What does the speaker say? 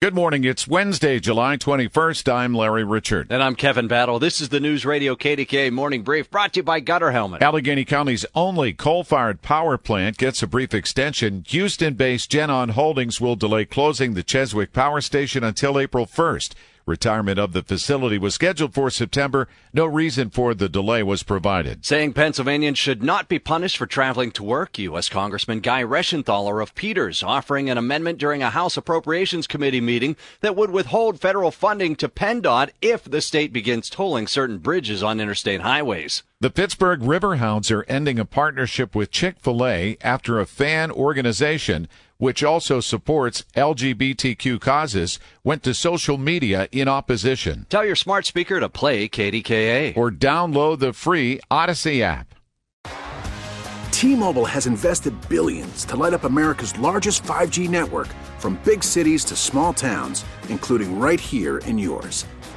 Good morning. It's Wednesday, July 21st. I'm Larry Richert. And I'm Kevin Battle. This is the News Radio KDKA Morning Brief brought to you by Gutter Helmet. Allegheny County's only coal-fired power plant gets a brief extension. Houston-based GenOn Holdings will delay closing the Cheswick Power Station until April 1st. Retirement of the facility was scheduled for September. No reason for the delay was provided. Saying Pennsylvanians should not be punished for traveling to work, U.S. Congressman Guy Reschenthaler of Peters offering an amendment during a House Appropriations Committee meeting that would withhold federal funding to PennDOT if the state begins tolling certain bridges on interstate highways. The Pittsburgh Riverhounds are ending a partnership with Chick-fil-A after a fan organization which also supports LGBTQ causes, went to social media in opposition. Tell your smart speaker to play KDKA. Or download the free Audacy app. T-Mobile has invested billions to light up America's largest 5G network from big cities to small towns, including right here in yours.